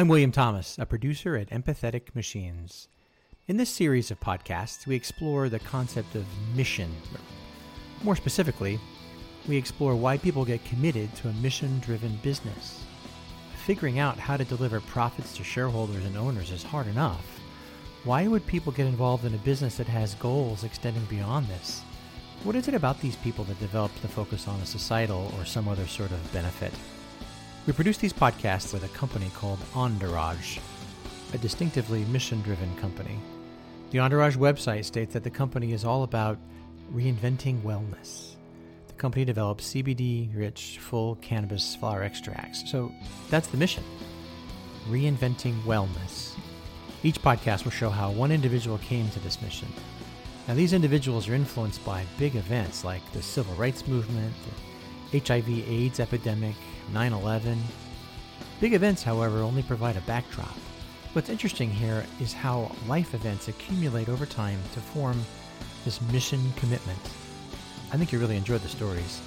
I'm William Thomas, a producer at Empathetic Machines. In this series of podcasts, we explore the concept of mission. More specifically, we explore why people get committed to a mission driven business. Figuring out how to deliver profits to shareholders and owners is hard enough. Why would people get involved in a business that has goals extending beyond this? What is it about these people that develops the focus on a societal or some other sort of benefit? We produce these podcasts with a company called Endourage, a distinctively mission driven company. The Endourage website states that the company is all about reinventing wellness. The company develops CBD rich full cannabis flower extracts. So that's the mission reinventing wellness. Each podcast will show how one individual came to this mission. Now, these individuals are influenced by big events like the civil rights movement, the HIV AIDS epidemic, 9 11. Big events, however, only provide a backdrop. What's interesting here is how life events accumulate over time to form this mission commitment. I think you really enjoyed the stories.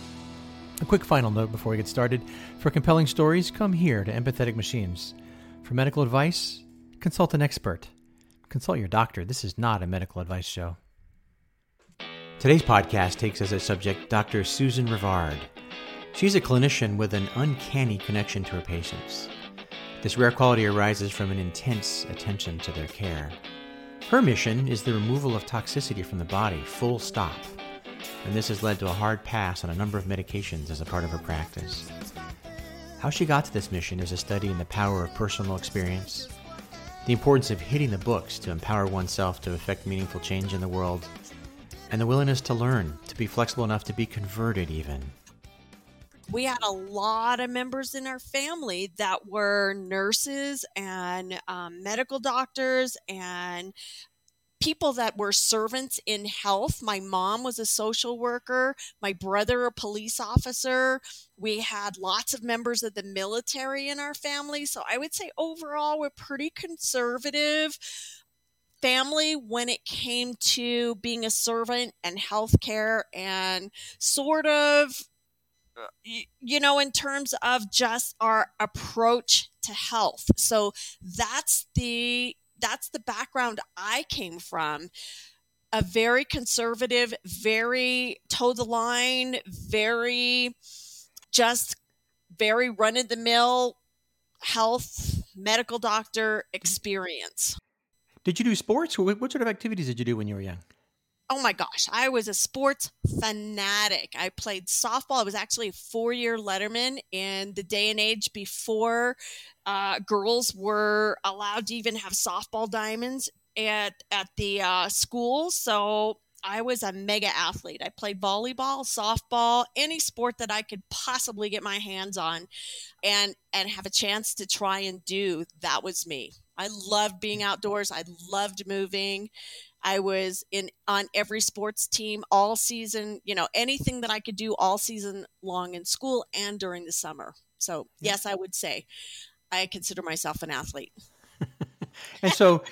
A quick final note before we get started. For compelling stories, come here to Empathetic Machines. For medical advice, consult an expert. Consult your doctor. This is not a medical advice show. Today's podcast takes as a subject Dr. Susan Rivard. She's a clinician with an uncanny connection to her patients. This rare quality arises from an intense attention to their care. Her mission is the removal of toxicity from the body, full stop. And this has led to a hard pass on a number of medications as a part of her practice. How she got to this mission is a study in the power of personal experience, the importance of hitting the books to empower oneself to effect meaningful change in the world, and the willingness to learn, to be flexible enough to be converted even we had a lot of members in our family that were nurses and um, medical doctors and people that were servants in health. My mom was a social worker, my brother, a police officer. We had lots of members of the military in our family. So I would say overall, we're pretty conservative family when it came to being a servant and healthcare and sort of you know, in terms of just our approach to health. So that's the that's the background I came from. A very conservative, very toe the line, very just very run of the mill health medical doctor mm-hmm. experience. Did you do sports? What sort of activities did you do when you were young? Oh my gosh, I was a sports fanatic. I played softball. I was actually a four year letterman in the day and age before uh, girls were allowed to even have softball diamonds at, at the uh, school. So I was a mega athlete. I played volleyball, softball, any sport that I could possibly get my hands on and and have a chance to try and do. That was me. I loved being outdoors. I loved moving. I was in on every sports team all season, you know, anything that I could do all season long in school and during the summer. So, yes, I would say I consider myself an athlete. and so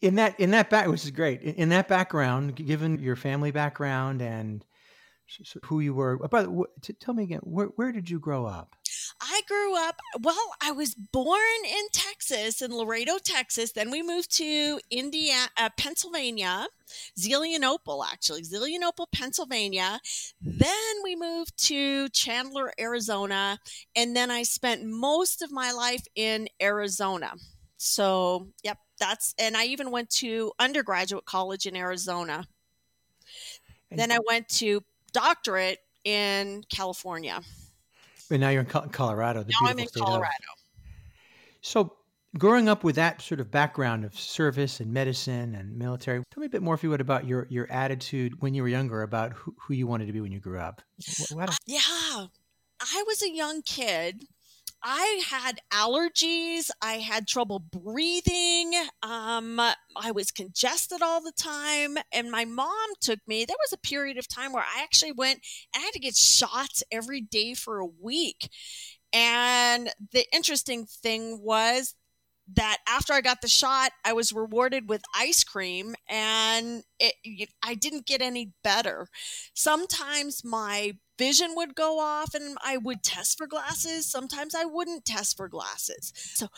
in that in that back which is great in that background given your family background and who you were by the tell me again where, where did you grow up I grew up, well, I was born in Texas, in Laredo, Texas. Then we moved to Indiana, uh, Pennsylvania, Zelienople, actually, Zelienople, Pennsylvania. Then we moved to Chandler, Arizona. And then I spent most of my life in Arizona. So, yep, that's, and I even went to undergraduate college in Arizona. then I went to doctorate in California. And now you're in Colorado. now I'm in Colorado. So, growing up with that sort of background of service and medicine and military, tell me a bit more, if you would, about your your attitude when you were younger about who, who you wanted to be when you grew up. What, uh, yeah, I was a young kid I had allergies. I had trouble breathing. Um, I was congested all the time. And my mom took me. There was a period of time where I actually went and I had to get shots every day for a week. And the interesting thing was that after I got the shot, I was rewarded with ice cream and it, I didn't get any better. Sometimes my vision would go off and I would test for glasses. Sometimes I wouldn't test for glasses. So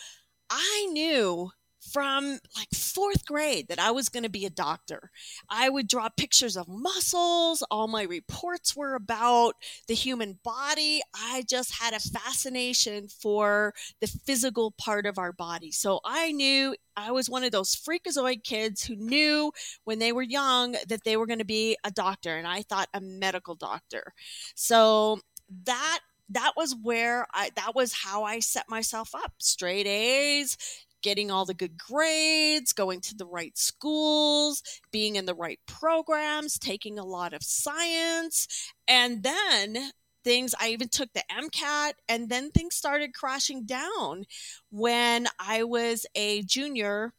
I knew from like fourth grade that I was going to be a doctor. I would draw pictures of muscles. All my reports were about the human body. I just had a fascination for the physical part of our body. So I knew I was one of those freakazoid kids who knew when they were young that they were going to be a doctor. And I thought a medical doctor. So that that was where I that was how I set myself up. Straight A's, getting all the good grades, going to the right schools, being in the right programs, taking a lot of science. And then things, I even took the MCAT, and then things started crashing down when I was a junior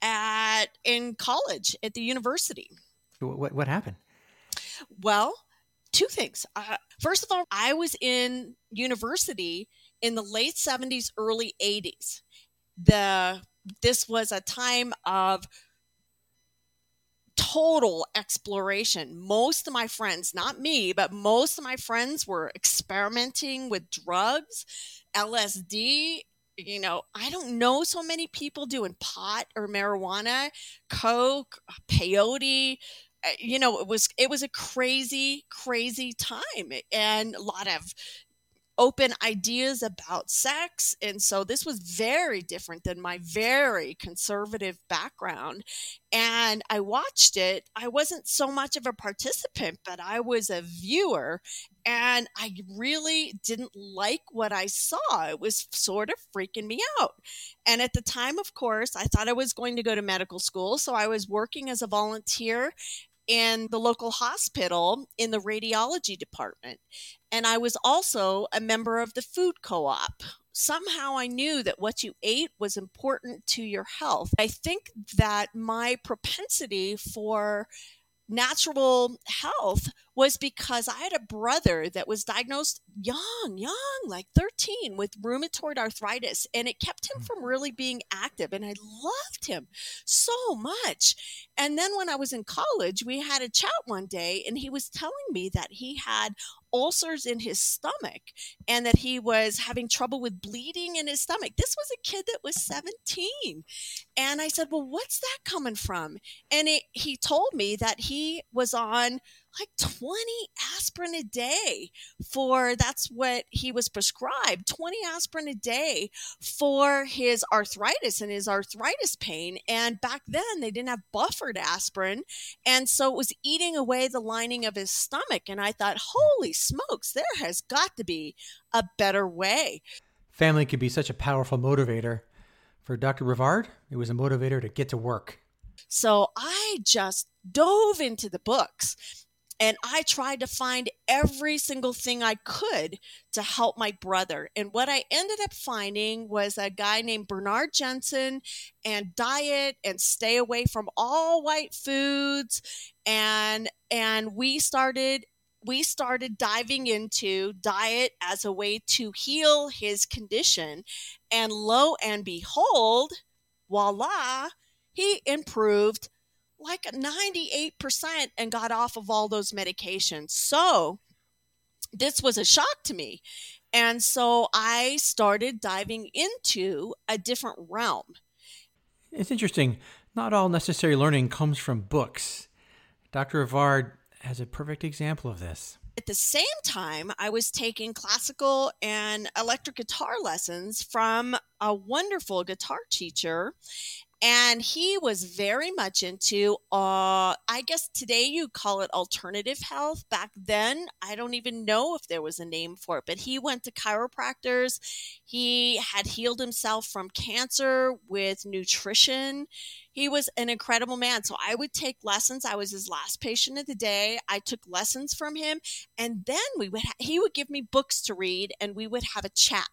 at in college at the university. What, what happened? Well, two things. Uh, first of all, I was in university in the late 70s, early 80s the this was a time of total exploration. Most of my friends, not me, but most of my friends were experimenting with drugs, LSD. You know, I don't know so many people doing pot or marijuana, coke, peyote. Uh, you know, it was it was a crazy, crazy time, and a lot of open ideas about sex. And so this was very different than my very conservative background. And I watched it. I wasn't so much of a participant, but I was a viewer. And I really didn't like what I saw. It was sort of freaking me out. And at the time, of course, I thought I was going to go to medical school. So I was working as a volunteer in the local hospital in the radiology department. And I was also a member of the food co op. Somehow I knew that what you ate was important to your health. I think that my propensity for natural health was because I had a brother that was diagnosed young, young, like 13 with rheumatoid arthritis. And it kept him mm. from really being active. And I loved him so much. And then when I was in college, we had a chat one day and he was telling me that he had ulcers in his stomach and that he was having trouble with bleeding in his stomach. This was a kid that was 17. And I said, Well, what's that coming from? And it, he told me that he was on like 20 aspirin a day for that's what he was prescribed 20 aspirin a day for his arthritis and his arthritis pain. And back then they didn't have buffered aspirin and so it was eating away the lining of his stomach. And i thought holy smokes there has got to be a better way. Family could be such a powerful motivator. For dr rivard it was a motivator to get to work. So I just dove into the books and I tried to find every single thing I could to help my brother. And what I ended up finding was a guy named Bernard Jensen and diet and stay away from all white foods. And and we started we started diving into diet as a way to heal his condition. And lo and behold, voila, he improved like 98% and got off of all those medications. So this was a shock to me. And so I started diving into a different realm. It's interesting. Not all necessary learning comes from books. Dr. Rivard has a perfect example of this. At the same time, I was taking classical and electric guitar lessons from a wonderful guitar teacher and he was very much into uh i guess today you call it alternative health. Back then i don't even know if there was a name for it but he went to chiropractors. He had healed himself from cancer with nutrition. He was an incredible man. So i would take lessons. I was his last patient of the day. I took lessons from him and then we would ha- he would give me books to read and we would have a chat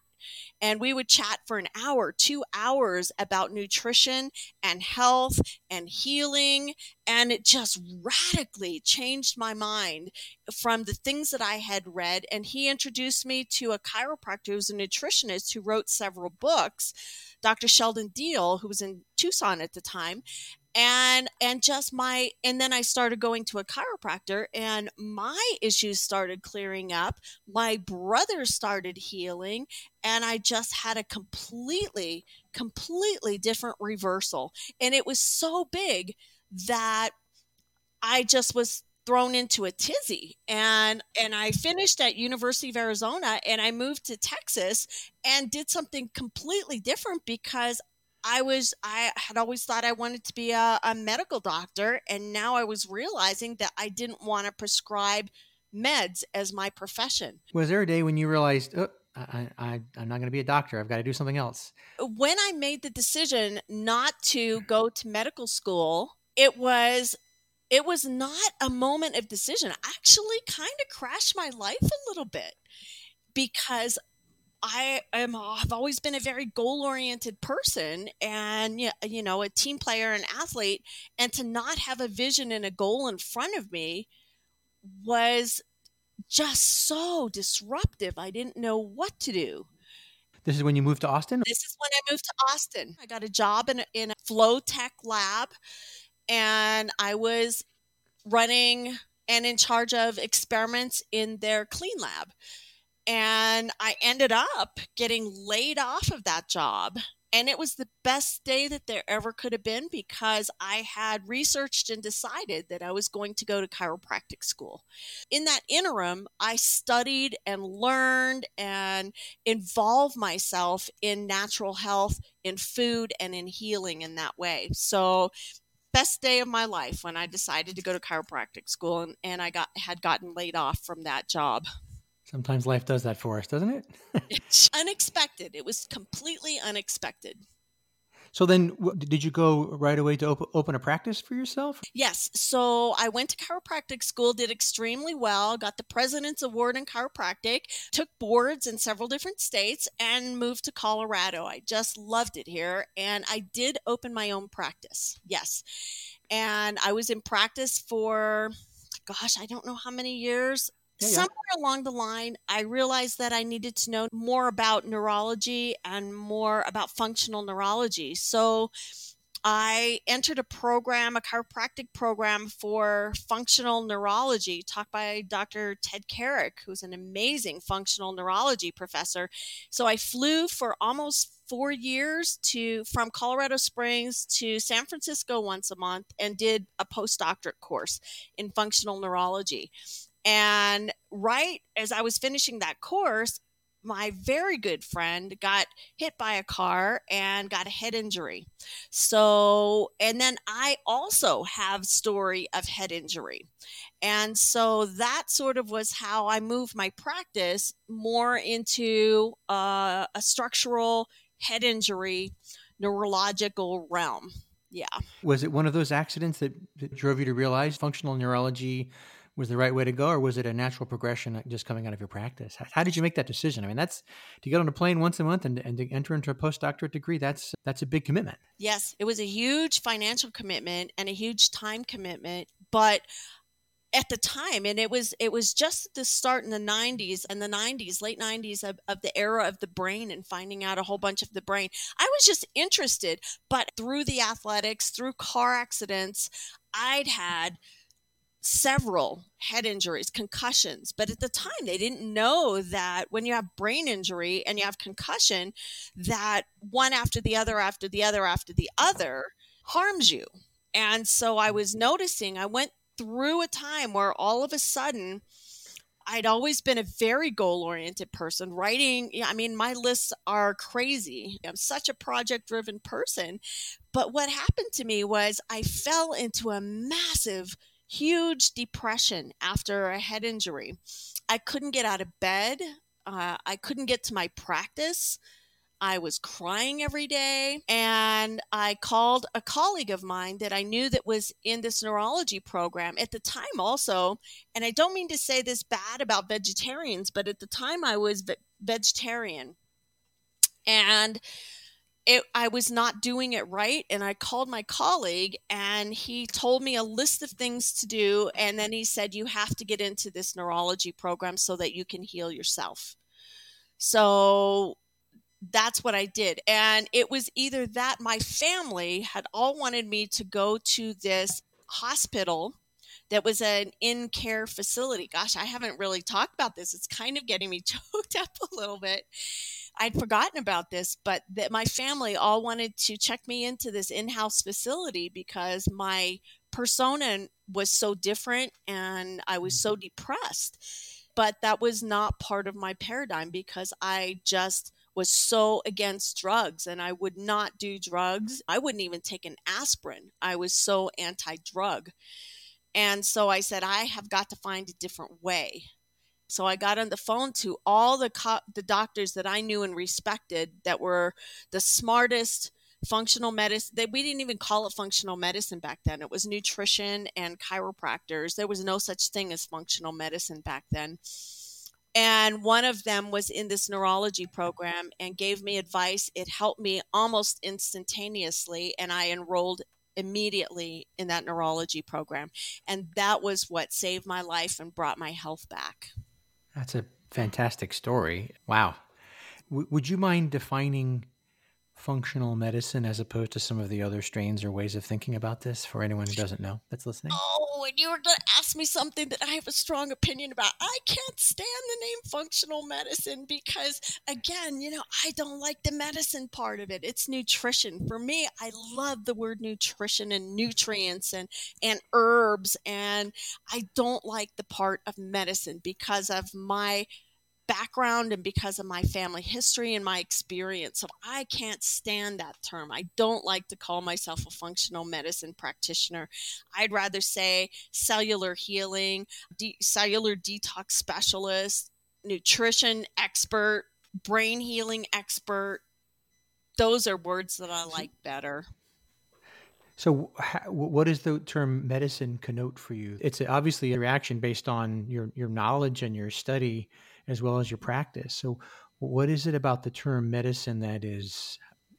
and we would chat for an hour, two hours about nutrition and health and healing. And it just radically changed my mind from the things that I had read. And he introduced me to a chiropractor who's a nutritionist who wrote several books, Dr. Sheldon Deal, who was in Tucson at the time and and just my and then i started going to a chiropractor and my issues started clearing up. My brother started healing and i just had a completely completely different reversal. And it was so big that i just was thrown into a tizzy and and I finished at University of Arizona and I moved to Texas and did something completely different because I was I had always thought I wanted to be a, a medical doctor and now I was realizing that I didn't want to prescribe meds as my profession. Was there a day when you realized, oh, I, I, I'm not going to be a doctor. I've got to do something else. Uh, when I made the decision not to go to medical school, it was it was not a moment of decision. Actually, kind of crashed my life a little bit because I am I've always been a very goal oriented person and you know a team player and athlete and to not have a vision and a goal in front of me was just so disruptive. I didn't know what to do. This is when you moved to Austin? This is when I moved to Austin. I got a job in a, in a flow tech lab and I was running and in charge of experiments in their clean lab. And I ended up getting laid off of that job. And it was the best day that there ever could have been because I had researched and decided that I was going to go to chiropractic school. In that interim, I studied and learned and involved myself in natural health, in food, and in healing in that way. So best day of my life when I decided to go to chiropractic school and, and I got had gotten laid off from that job. Sometimes life does that for us, doesn't it? unexpected. It was completely unexpected. So then, did you go right away to op- open a practice for yourself? Yes. So I went to chiropractic school, did extremely well, got the President's Award in chiropractic, took boards in several different states, and moved to Colorado. I just loved it here. And I did open my own practice. Yes. And I was in practice for, gosh, I don't know how many years. Yeah. Somewhere along the line, I realized that I needed to know more about neurology and more about functional neurology. So I entered a program, a chiropractic program for functional neurology, taught by Dr. Ted Carrick, who's an amazing functional neurology professor. So I flew for almost four years to from Colorado Springs to San Francisco once a month and did a postdoctorate course in functional neurology. And right as I was finishing that course, my very good friend got hit by a car and got a head injury. So, and then I also have story of head injury. And so that sort of was how I moved my practice more into uh, a structural head injury neurological realm. Yeah. Was it one of those accidents that, that drove you to realize functional neurology was the right way to go, or was it a natural progression just coming out of your practice? How, how, did you make that decision? I mean, that's to get on a plane once a month and, and to enter into a postdoctorate degree. That's that's a big commitment. Yes, it was a huge financial commitment and a huge time commitment, but at the time and it was it was just the start in the 90s and the 90s late 90s of, of the era of the brain and finding out a whole bunch of the brain i was just interested but through the athletics through car accidents i'd had several head injuries, concussions. But at the time, they didn't know that when you have brain injury and you have concussion, that one after the other, after the other, after the other harms you. And so I was noticing, I went through a time where all of a sudden, I'd always been a very goal oriented person. Writing, I mean, my lists are crazy. I'm such a project driven person. But what happened to me was I fell into a massive huge depression after a head injury. I couldn't get out of bed. Uh, I couldn't get to my practice. I was crying every day. And I called a colleague of mine that I knew that was in this neurology program at the time, also. And I don't mean to say this bad about vegetarians, but at the time I was ve- vegetarian. And it, I was not doing it right. And I called my colleague and he told me a list of things to do. And then he said, You have to get into this neurology program so that you can heal yourself. So that's what I did. And it was either that my family had all wanted me to go to this hospital that was an in care facility. Gosh, I haven't really talked about this. It's kind of getting me choked up a little bit. I'd forgotten about this, but that my family all wanted to check me into this in house facility because my persona was so different and I was so mm-hmm. depressed. But that was not part of my paradigm because I just was so against drugs and I would not do drugs. I wouldn't even take an aspirin. I was so anti drug. And so I said, I have got to find a different way. So I got on the phone to all the co- the doctors that I knew and respected that were the smartest functional medicine. They, we didn't even call it functional medicine back then. It was nutrition and chiropractors. There was no such thing as functional medicine back then. And one of them was in this neurology program and gave me advice. It helped me almost instantaneously, and I enrolled immediately in that neurology program. And that was what saved my life and brought my health back. That's a fantastic story. Wow. W- would you mind defining functional medicine as opposed to some of the other strains or ways of thinking about this for anyone who doesn't know that's listening? Oh, and you were going to ask me something that I have a strong opinion about. I can't stand the name functional medicine because, again, you know, I don't like the medicine part of it. It's nutrition. For me, I love the word nutrition and nutrients and, and herbs. And I don't like the part of medicine because of my background and because of my family history and my experience. So I can't stand that term. I don't like to call myself a functional medicine practitioner. I'd rather say cellular healing, de- cellular detox specialist, nutrition expert, brain healing expert. Those are words that I like better. So, what does the term medicine connote for you? It's obviously a reaction based on your your knowledge and your study as well as your practice. So, what is it about the term medicine that is,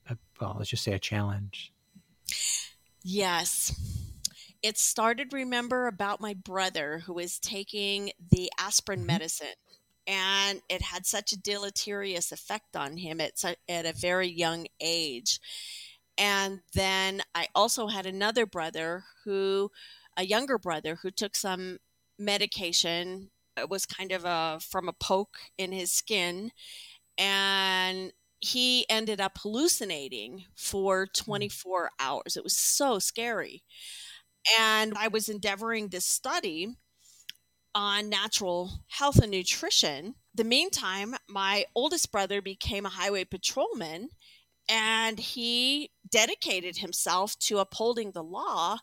a, well, let's just say a challenge? Yes. It started, remember, about my brother who was taking the aspirin mm-hmm. medicine and it had such a deleterious effect on him at, at a very young age. And then I also had another brother who, a younger brother, who took some medication was kind of a from a poke in his skin and he ended up hallucinating for hmm. 24 hours. It was so scary. And i was endeavoring this study on natural health and nutrition. The meantime my oldest brother became a highway patrolman and he dedicated himself to upholding the law.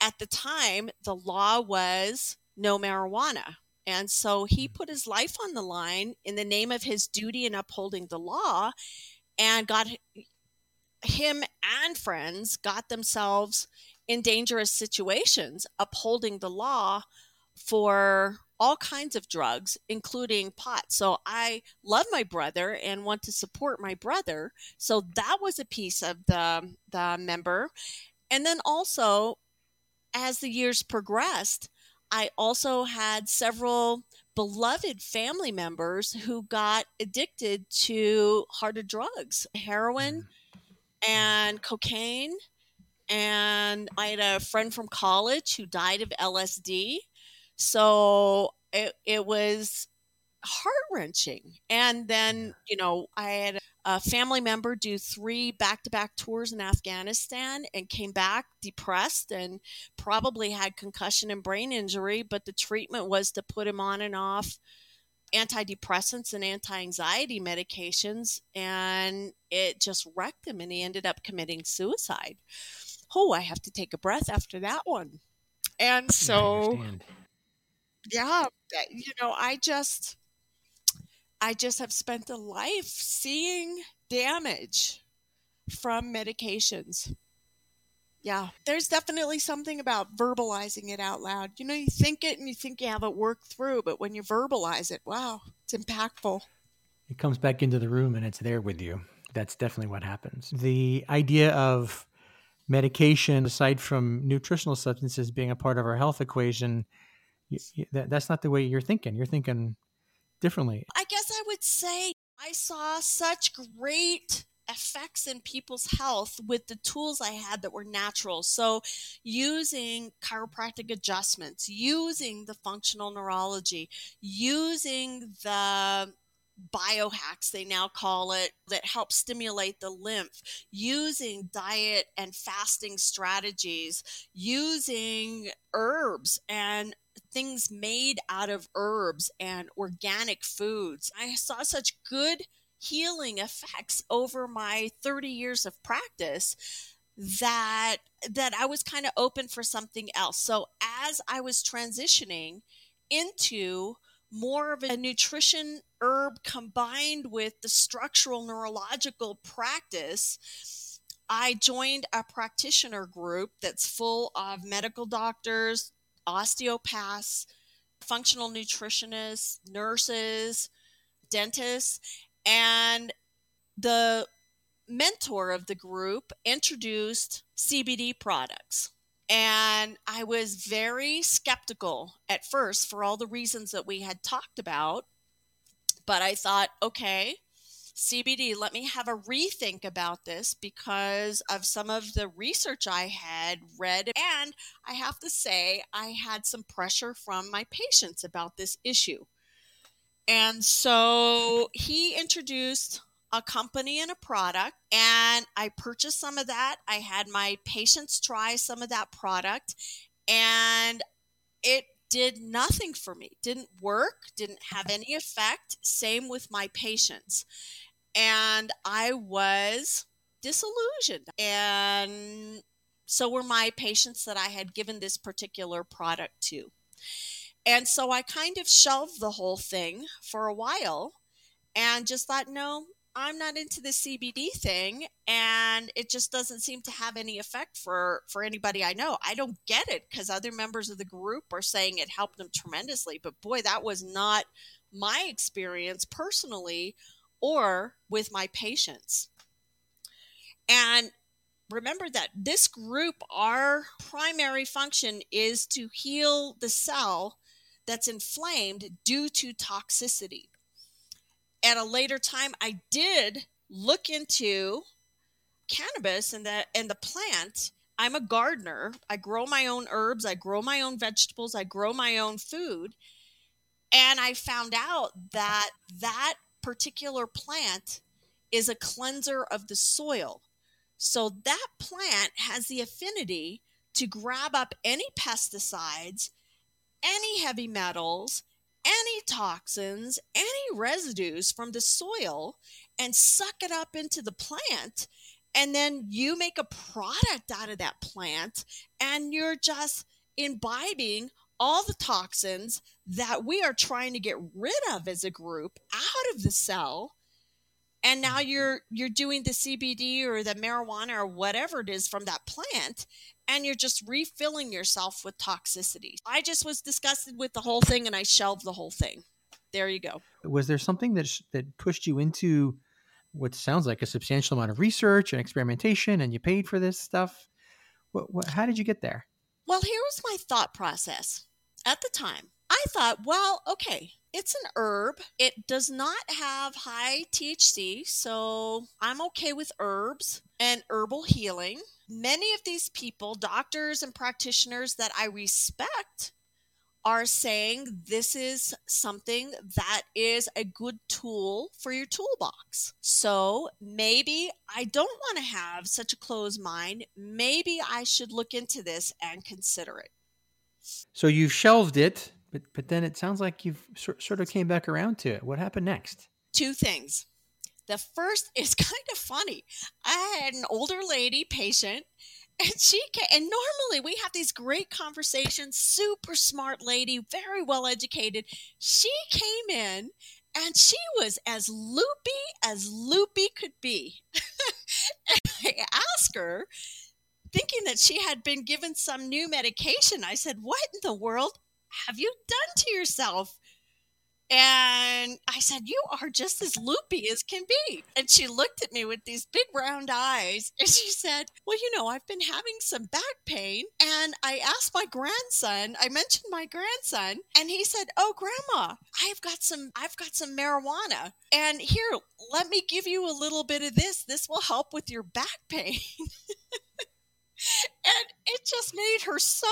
At the time the law was no marijuana and so he mm-hmm. put his life on the line in the name of his duty in upholding the law and got him and friends got themselves in dangerous situations upholding the law for all kinds of drugs including pot. So i love my brother and want to support my brother. So that was a piece of the the member. And then also as the years progressed I also had several beloved family members who got addicted to harder drugs, heroin mm. and cocaine. And I had a friend from college who died of LSD. So it, it was heart wrenching. And then, you know, I had a family member do three back to back tours in Afghanistan and came back depressed and probably had concussion and brain injury. But the treatment was to put him on and off antidepressants and anti anxiety medications. And it just wrecked him and he ended up committing suicide. Oh, I have to take a breath after that one. And so, yeah, you know, I just I just have spent a life seeing damage from medications. Yeah, there's definitely something about verbalizing it out loud. You know, you think it and you think you have it worked through, but when you verbalize it, wow, it's impactful. It comes back into the room and it's there with you. That's definitely what happens. The idea of medication, aside from nutritional substances being a part of our health equation, that, that's not the way you're thinking. You're thinking differently. I guess I would say I saw such great effects in people's health with the tools I had that were natural. So, using chiropractic adjustments, using the functional neurology, using the biohacks, they now call it, that help stimulate the lymph, using diet and fasting strategies, using herbs and things made out of herbs and organic foods. I saw such good healing effects over my 30 years of practice that that I was kind of open for something else. So as I was transitioning into more of a nutrition herb combined with the structural neurological practice, I joined a practitioner group that's full of medical doctors, osteopaths, functional nutritionists, nurses, dentists, and the mentor of the group introduced CBD products. And I was very skeptical at first for all the reasons that we had talked about. But I thought, okay, CBD, let me have a rethink about this because of some of the research I had read. And I have to say, I had some pressure from my patients about this issue. And so he introduced a company and a product, and I purchased some of that. I had my patients try some of that product, and it did nothing for me. Didn't work, didn't have any effect. Same with my patients. And I was disillusioned. And so were my patients that I had given this particular product to. And so I kind of shelved the whole thing for a while and just thought, no, I'm not into the CBD thing and it just doesn't seem to have any effect for for anybody I know. I don't get it cuz other members of the group are saying it helped them tremendously, but boy, that was not my experience personally or with my patients. And remember that this group our primary function is to heal the cell that's inflamed due to toxicity. At a later time, I did look into cannabis and the and the plant. I'm a gardener. I grow my own herbs, I grow my own vegetables, I grow my own food. And I found out that that particular plant is a cleanser of the soil. So that plant has the affinity to grab up any pesticides any heavy metals, any toxins, any residues from the soil and suck it up into the plant. And then you make a product out of that plant and you're just imbibing all the toxins that we are trying to get rid of as a group out of the cell and now mm-hmm. you're you're doing the CBD or the marijuana or whatever it is from that plant and you're just refilling yourself with toxicity. I just was disgusted with the whole thing and I shelved the whole thing. There you go. Was there something that sh- that pushed you into what sounds like a substantial amount of research and experimentation and you paid for this stuff? What, what, how did you get there? Well, here was my thought process at the time. I thought, well, okay, it's an herb. It does not have high THC, so I'm okay with herbs and herbal healing. Many of these people, doctors and practitioners that I respect, are saying this is something that is a good tool for your toolbox. So maybe I don't want to have such a closed mind. Maybe I should look into this and consider it. So you've shelved it but but then it sounds like you've sort of came back around to it. What happened next? Two things. The first is kind of funny. I had an older lady patient and she came, and normally we have these great conversations super smart lady very well educated she came in and she was as loopy as loopy could be And i asked her thinking that she had been given some new medication i said what in the world have you done to yourself? And I said, You are just as loopy as can be. And she looked at me with these big round eyes and she said, Well, you know, I've been having some back pain. And I asked my grandson, I mentioned my grandson, and he said, Oh, grandma, I've got some, I've got some marijuana. And here, let me give you a little bit of this. This will help with your back pain. and it just made her so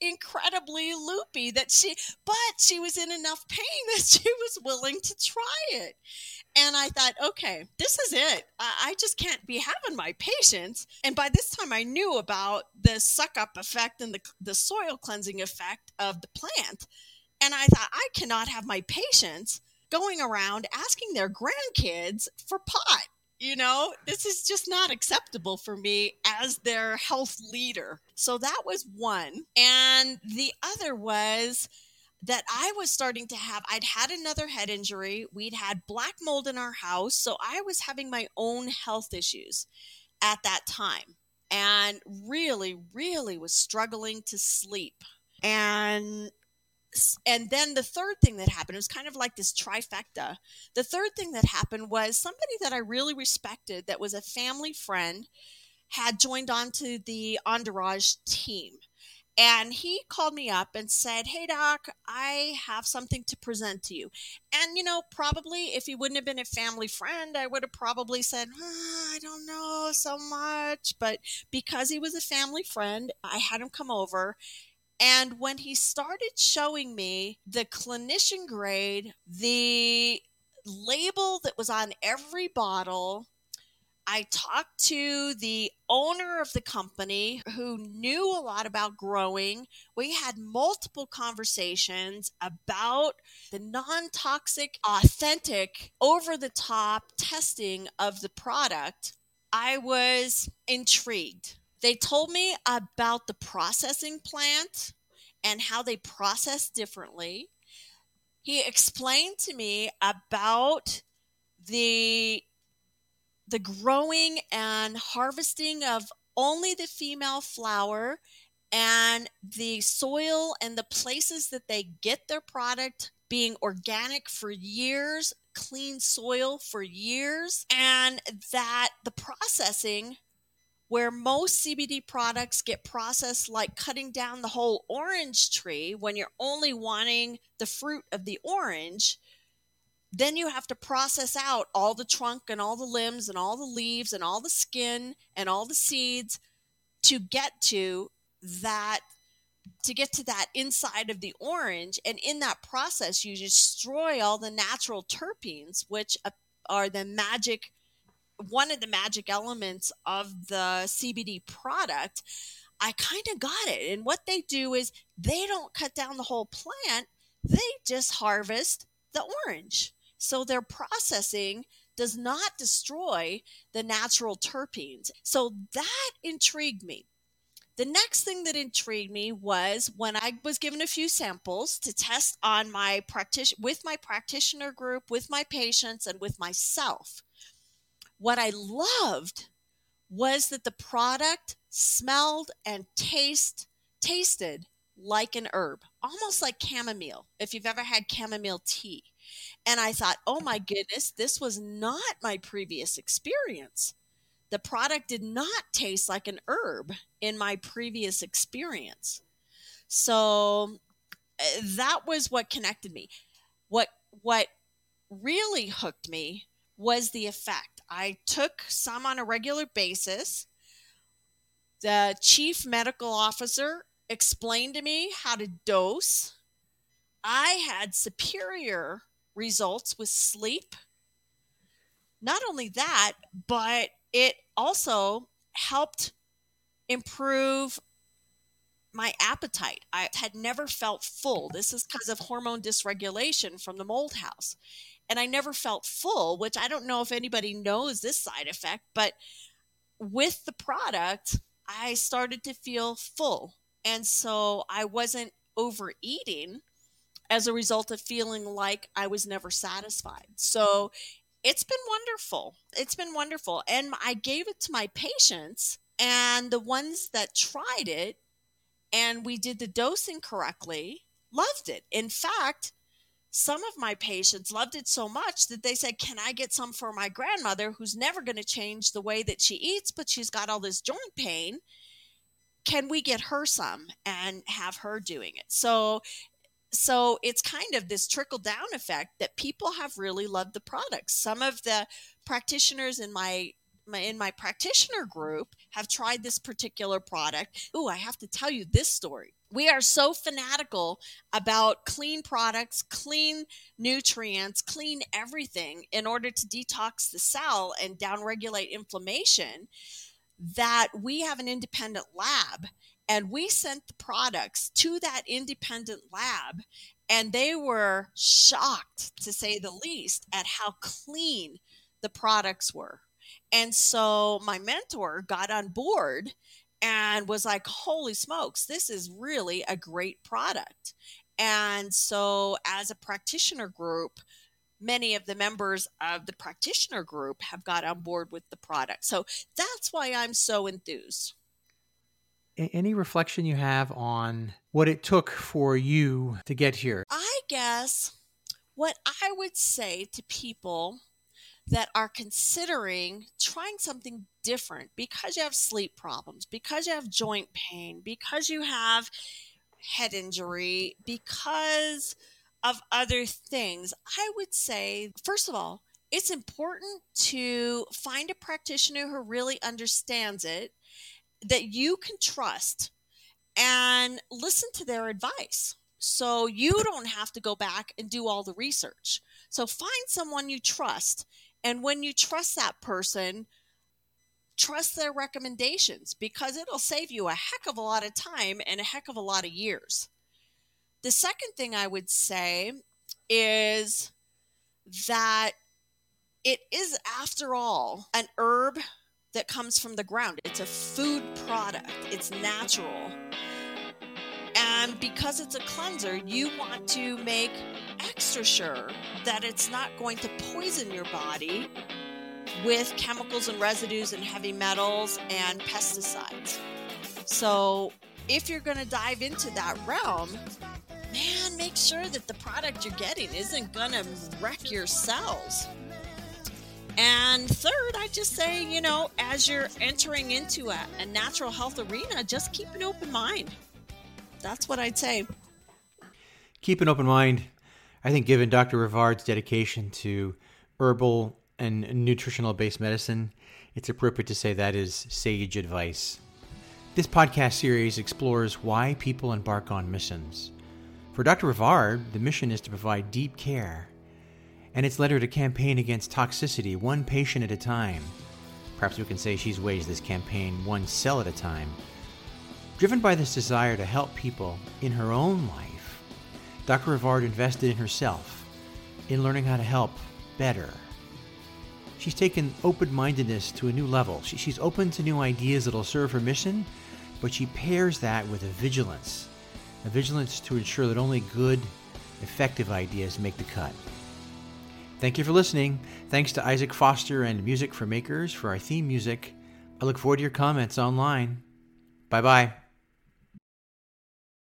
incredibly loopy that she but she was in enough pain that she was willing to try it. And i thought okay this is it. I, just can't be having my patients and by this time i knew about the suck up effect and the, the soil cleansing effect of the plant. And i thought i cannot have my patients going around asking their grandkids for pot you know, this is just not acceptable for me as their health leader. So that was one. And the other was that I was starting to have, I'd had another head injury. We'd had black mold in our house. So I was having my own health issues at that time and really, really was struggling to sleep. And and then the third thing that happened was kind of like this trifecta. The third thing that happened was somebody that I really respected, that was a family friend, had joined onto the Endourage team. And he called me up and said, Hey, Doc, I have something to present to you. And, you know, probably if he wouldn't have been a family friend, I would have probably said, oh, I don't know so much. But because he was a family friend, I had him come over and when he started showing me the clinician grade, the label that was on every bottle, I talked to the owner of the company who knew a lot about growing. We had multiple conversations about the non toxic, authentic, over the top testing of the product. I was intrigued. They told me about the processing plant and how they process differently. He explained to me about the the growing and harvesting of only the female flower and the soil and the places that they get their product being organic for years, clean soil for years, and that the processing where most CBD products get processed like cutting down the whole orange tree when you're only wanting the fruit of the orange, then you have to process out all the trunk and all the limbs and all the leaves and all the skin and all the seeds to get to that to get to that inside of the orange. And in that process you destroy all the natural terpenes which uh, are the magic one of the magic elements of the CBD product, I kind of got it. And what they do is they don't cut down the whole plant, they just harvest the orange. So their processing does not destroy the natural terpenes. So that intrigued me. The next thing that intrigued me was when I was given a few samples to test on my practitioner with my practitioner group, with my patients, and with myself what I loved was that the product smelled and taste tasted like an herb, almost like chamomile, if you've ever had chamomile tea. And I thought, oh my goodness, this was not my previous experience. The product did not taste like an herb in my previous experience. So eh, that was what connected me. What what really hooked me was the effect. I took some on a regular basis. The chief medical officer explained to me how to dose. I had superior results with sleep. Not only that, but it also helped improve my appetite. I had never felt full. This is because of hormone dysregulation from the mold house and I never felt full, which I don't know if anybody knows this side effect, but with the product, I started to feel full. And so I wasn't overeating as a result of feeling like I was never satisfied. So it's been wonderful. It's been wonderful. And I gave it to my patients, and the ones that tried it and we did the dosing correctly loved it. In fact, some of my patients loved it so much that they said, Can I get some for my grandmother who's never going to change the way that she eats, but she's got all this joint pain? Can we get her some and have her doing it? So, so it's kind of this trickle down effect that people have really loved the products. Some of the practitioners in my in my practitioner group have tried this particular product. Oh, I have to tell you this story. We are so fanatical about clean products, clean nutrients, clean everything in order to detox the cell and downregulate inflammation that we have an independent lab and we sent the products to that independent lab and they were shocked to say the least at how clean the products were and so my mentor got on board and was like, holy smokes, this is really a great product. And so, as a practitioner group, many of the members of the practitioner group have got on board with the product. So that's why I'm so enthused. Any reflection you have on what it took for you to get here? I guess what I would say to people that are considering trying something different because you have sleep problems, because you have joint pain, because you have head injury, because of other things, I would say, first of all, it's important to find a practitioner who really understands it, that you can trust, and listen to their advice. So you don't have to go back and do all the research. So find someone you trust and when you trust that person, trust their recommendations because it'll save you a heck of a lot of time and a heck of a lot of years. The second thing I would say is that it is, after all, an herb that comes from the ground. It's a food product, it's natural. And because it's a cleanser, you want to make extra sure that it's not going to poison your body with chemicals and residues and heavy metals and pesticides. So, if you're going to dive into that realm, man, make sure that the product you're getting isn't going to wreck your cells. And third, I just say, you know, as you're entering into a, a natural health arena, just keep an open mind. That's what I'd say. Keep an open mind. I think, given Dr. Rivard's dedication to herbal and nutritional based medicine, it's appropriate to say that is sage advice. This podcast series explores why people embark on missions. For Dr. Rivard, the mission is to provide deep care, and it's led her to campaign against toxicity one patient at a time. Perhaps we can say she's waged this campaign one cell at a time. Driven by this desire to help people in her own life, Dr. Rivard invested in herself, in learning how to help better. She's taken open mindedness to a new level. She, she's open to new ideas that'll serve her mission, but she pairs that with a vigilance a vigilance to ensure that only good, effective ideas make the cut. Thank you for listening. Thanks to Isaac Foster and Music for Makers for our theme music. I look forward to your comments online. Bye bye.